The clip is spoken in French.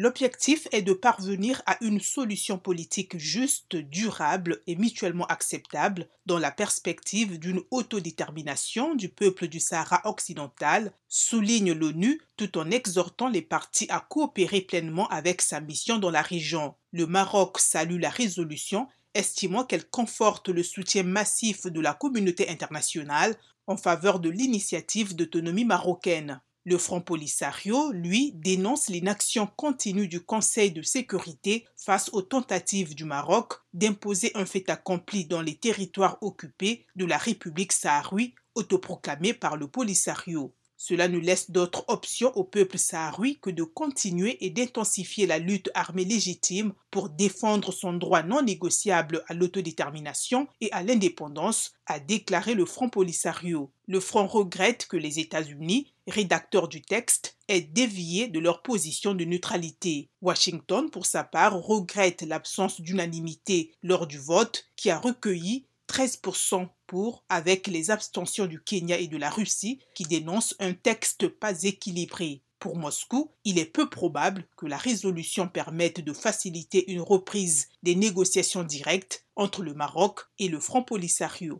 L'objectif est de parvenir à une solution politique juste, durable et mutuellement acceptable dans la perspective d'une autodétermination du peuple du Sahara occidental, souligne l'ONU tout en exhortant les partis à coopérer pleinement avec sa mission dans la région. Le Maroc salue la résolution estimant qu'elle conforte le soutien massif de la communauté internationale en faveur de l'initiative d'autonomie marocaine. Le Front Polisario, lui, dénonce l'inaction continue du Conseil de sécurité face aux tentatives du Maroc d'imposer un fait accompli dans les territoires occupés de la République saharoui autoproclamée par le Polisario. Cela ne laisse d'autre option au peuple saharoui que de continuer et d'intensifier la lutte armée légitime pour défendre son droit non négociable à l'autodétermination et à l'indépendance, a déclaré le Front Polisario. Le Front regrette que les États-Unis, rédacteurs du texte, aient dévié de leur position de neutralité. Washington, pour sa part, regrette l'absence d'unanimité lors du vote qui a recueilli 13% pour, avec les abstentions du Kenya et de la Russie qui dénoncent un texte pas équilibré. Pour Moscou, il est peu probable que la résolution permette de faciliter une reprise des négociations directes entre le Maroc et le Front Polisario.